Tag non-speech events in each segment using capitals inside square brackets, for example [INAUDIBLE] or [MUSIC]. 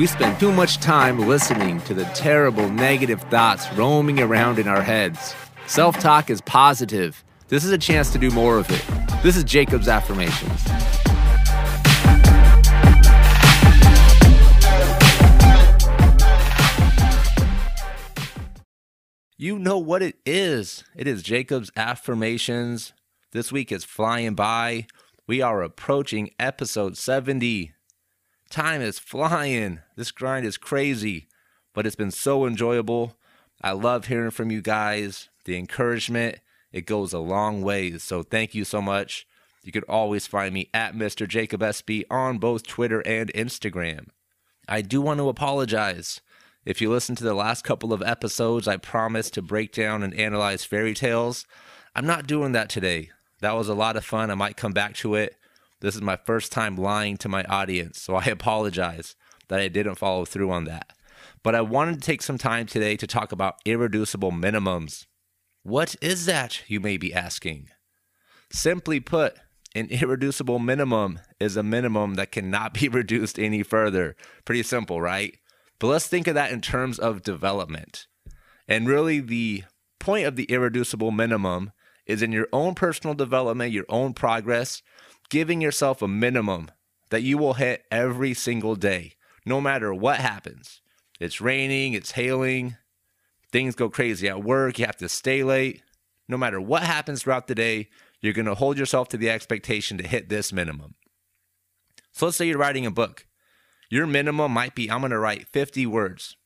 We spend too much time listening to the terrible negative thoughts roaming around in our heads. Self talk is positive. This is a chance to do more of it. This is Jacob's Affirmations. You know what it is. It is Jacob's Affirmations. This week is flying by. We are approaching episode 70. Time is flying. This grind is crazy, but it's been so enjoyable. I love hearing from you guys. The encouragement, it goes a long way. So thank you so much. You can always find me at Mr. Jacob SB on both Twitter and Instagram. I do want to apologize. If you listen to the last couple of episodes, I promised to break down and analyze fairy tales. I'm not doing that today. That was a lot of fun. I might come back to it. This is my first time lying to my audience, so I [LAUGHS] apologize that I didn't follow through on that. But I wanted to take some time today to talk about irreducible minimums. What is that, you may be asking? Simply put, an irreducible minimum is a minimum that cannot be [LAUGHS] reduced any further. Pretty simple, right? But let's think of that in terms of development. And really, the point of the irreducible minimum is in your own personal development, your own progress, giving yourself a minimum that you will hit every single day, no matter what happens. It's raining, it's hailing, things go crazy at work, you have to stay late. No matter what happens throughout the day, you're going to hold yourself to the expectation to hit this minimum. So let's say you're writing a book. Your minimum might be I'm going to write 50 words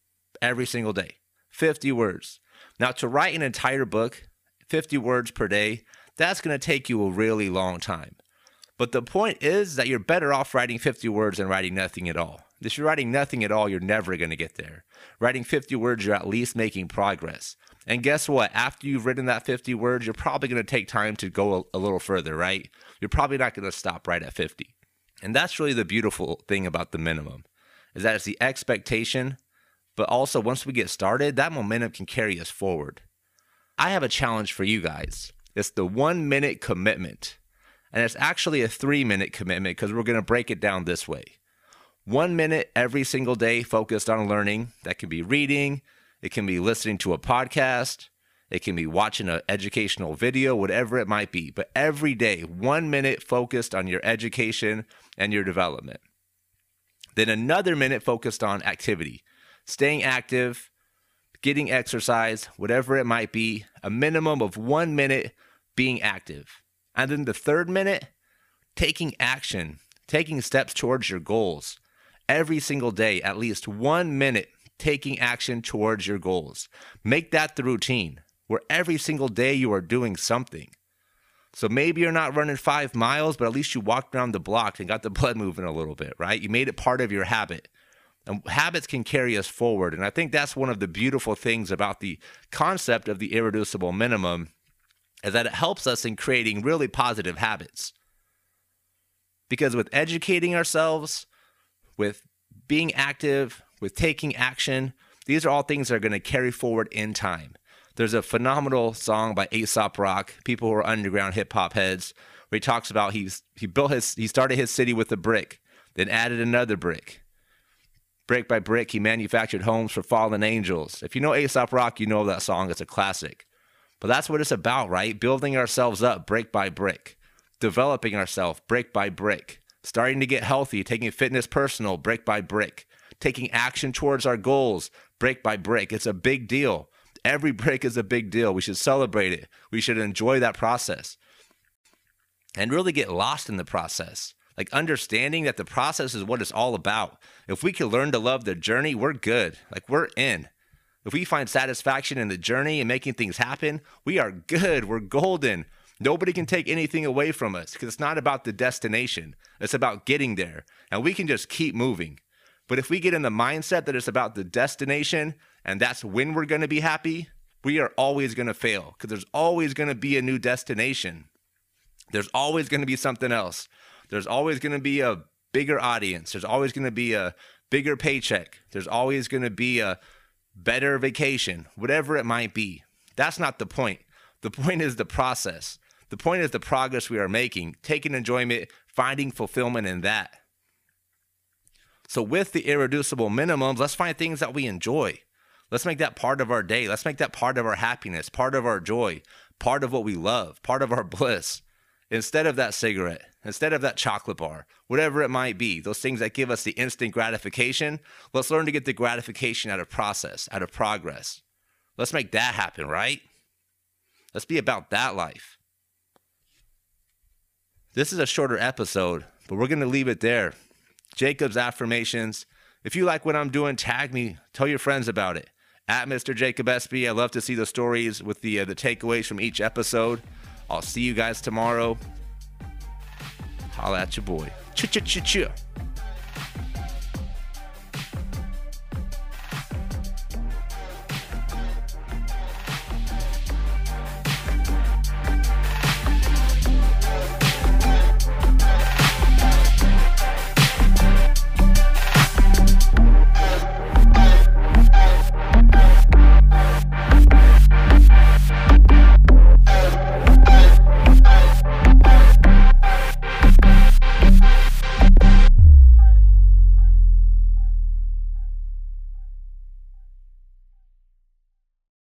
every single day. 50 words. Now, to write an entire book, 50 words per day, that's going to take you a really long time. But the point is that you're better off writing 50 words than writing nothing at all. If you're writing nothing at all, you're never going to get there. Writing 50 words, you're at least making progress. And guess what? After you've written that 50 words, you're probably going to take time to go a, a little further, right? You're probably not going to stop right at 50. And that's really the beautiful thing about the minimum is that it's the expectation, but also once we get started, that momentum can carry us forward. I have a challenge for you guys. It's the 1 minute commitment. And it's actually a 3 minute commitment because we're going to break it down this way. 1 minute every single day focused on learning. That can be reading, it can be listening to a podcast, it can be watching an educational video, whatever it might be. But every day, one minute focused on your education and your development. Then another minute focused on activity, staying active, getting exercise, whatever it might be. A minimum of one minute being active. And then the third minute, taking action, taking steps towards your goals. Every single day, at least one minute taking action towards your goals. Make that the routine where every single day you are doing something. So maybe you're not running five miles, but at least you walked around the block and got the [LAUGHS] blood moving a little bit, right? You made it part of your habit. And habits can carry us forward. And I think that's one of the beautiful things about the concept of the irreducible minimum is that it helps us in creating really positive habits. Because with educating ourselves, with being active, with taking action, these are all things that are going to carry forward in time. There's a phenomenal song by Aesop Rock, people who are underground hip hop heads, where he talks about he's he built his he started his city with a brick, then added another brick. Brick by brick, he manufactured homes for fallen angels. If you know Aesop Rock, you know that song. It's a classic. But that's what it's about, right? Building ourselves up brick by brick, developing ourselves brick by brick, starting to get healthy, taking fitness personal brick by brick, taking action towards our goals brick by brick. It's a big deal. Every [LAUGHS] break is a big deal. We should celebrate it. We should enjoy that process and really get lost in the process. Like understanding that the process is what it's all about. If we can learn to love the journey, we're good. Like we're in. If we find satisfaction in the journey and making things happen, we are good. We're golden. Nobody can take anything away from us because it's not about the destination. It's about getting there. And we can just keep moving. But if we get in the mindset that it's about the destination and that's when we're going to be happy, we are always going to fail because there's always going to be a new destination. There's always going to be something else. There's always going to be a bigger audience. There's always going to be a bigger paycheck. There's always going to be a better vacation, whatever it might be. That's not the point. The point is the process. The point is the progress we are making, taking enjoyment, finding fulfillment in that. So, with the irreducible minimums, let's find things that we enjoy. Let's make that part of our day. Let's make that part of our happiness, part of our joy, part of what we love, part of our [LAUGHS] bliss. Instead of that cigarette, instead of that chocolate bar, whatever it might be, those things that give us the instant gratification, let's learn to get the gratification out of process, out of progress. Let's make that happen, right? Let's be about that life. This is a shorter episode, but we're going to leave it there. Jacob's affirmations. If you like what I'm doing, tag me, tell your friends about it. At Mr. Jacob SB, I love to see the stories with the uh, the takeaways from each episode. I'll see you guys tomorrow. Holla at your boy. Ch ch ch ch.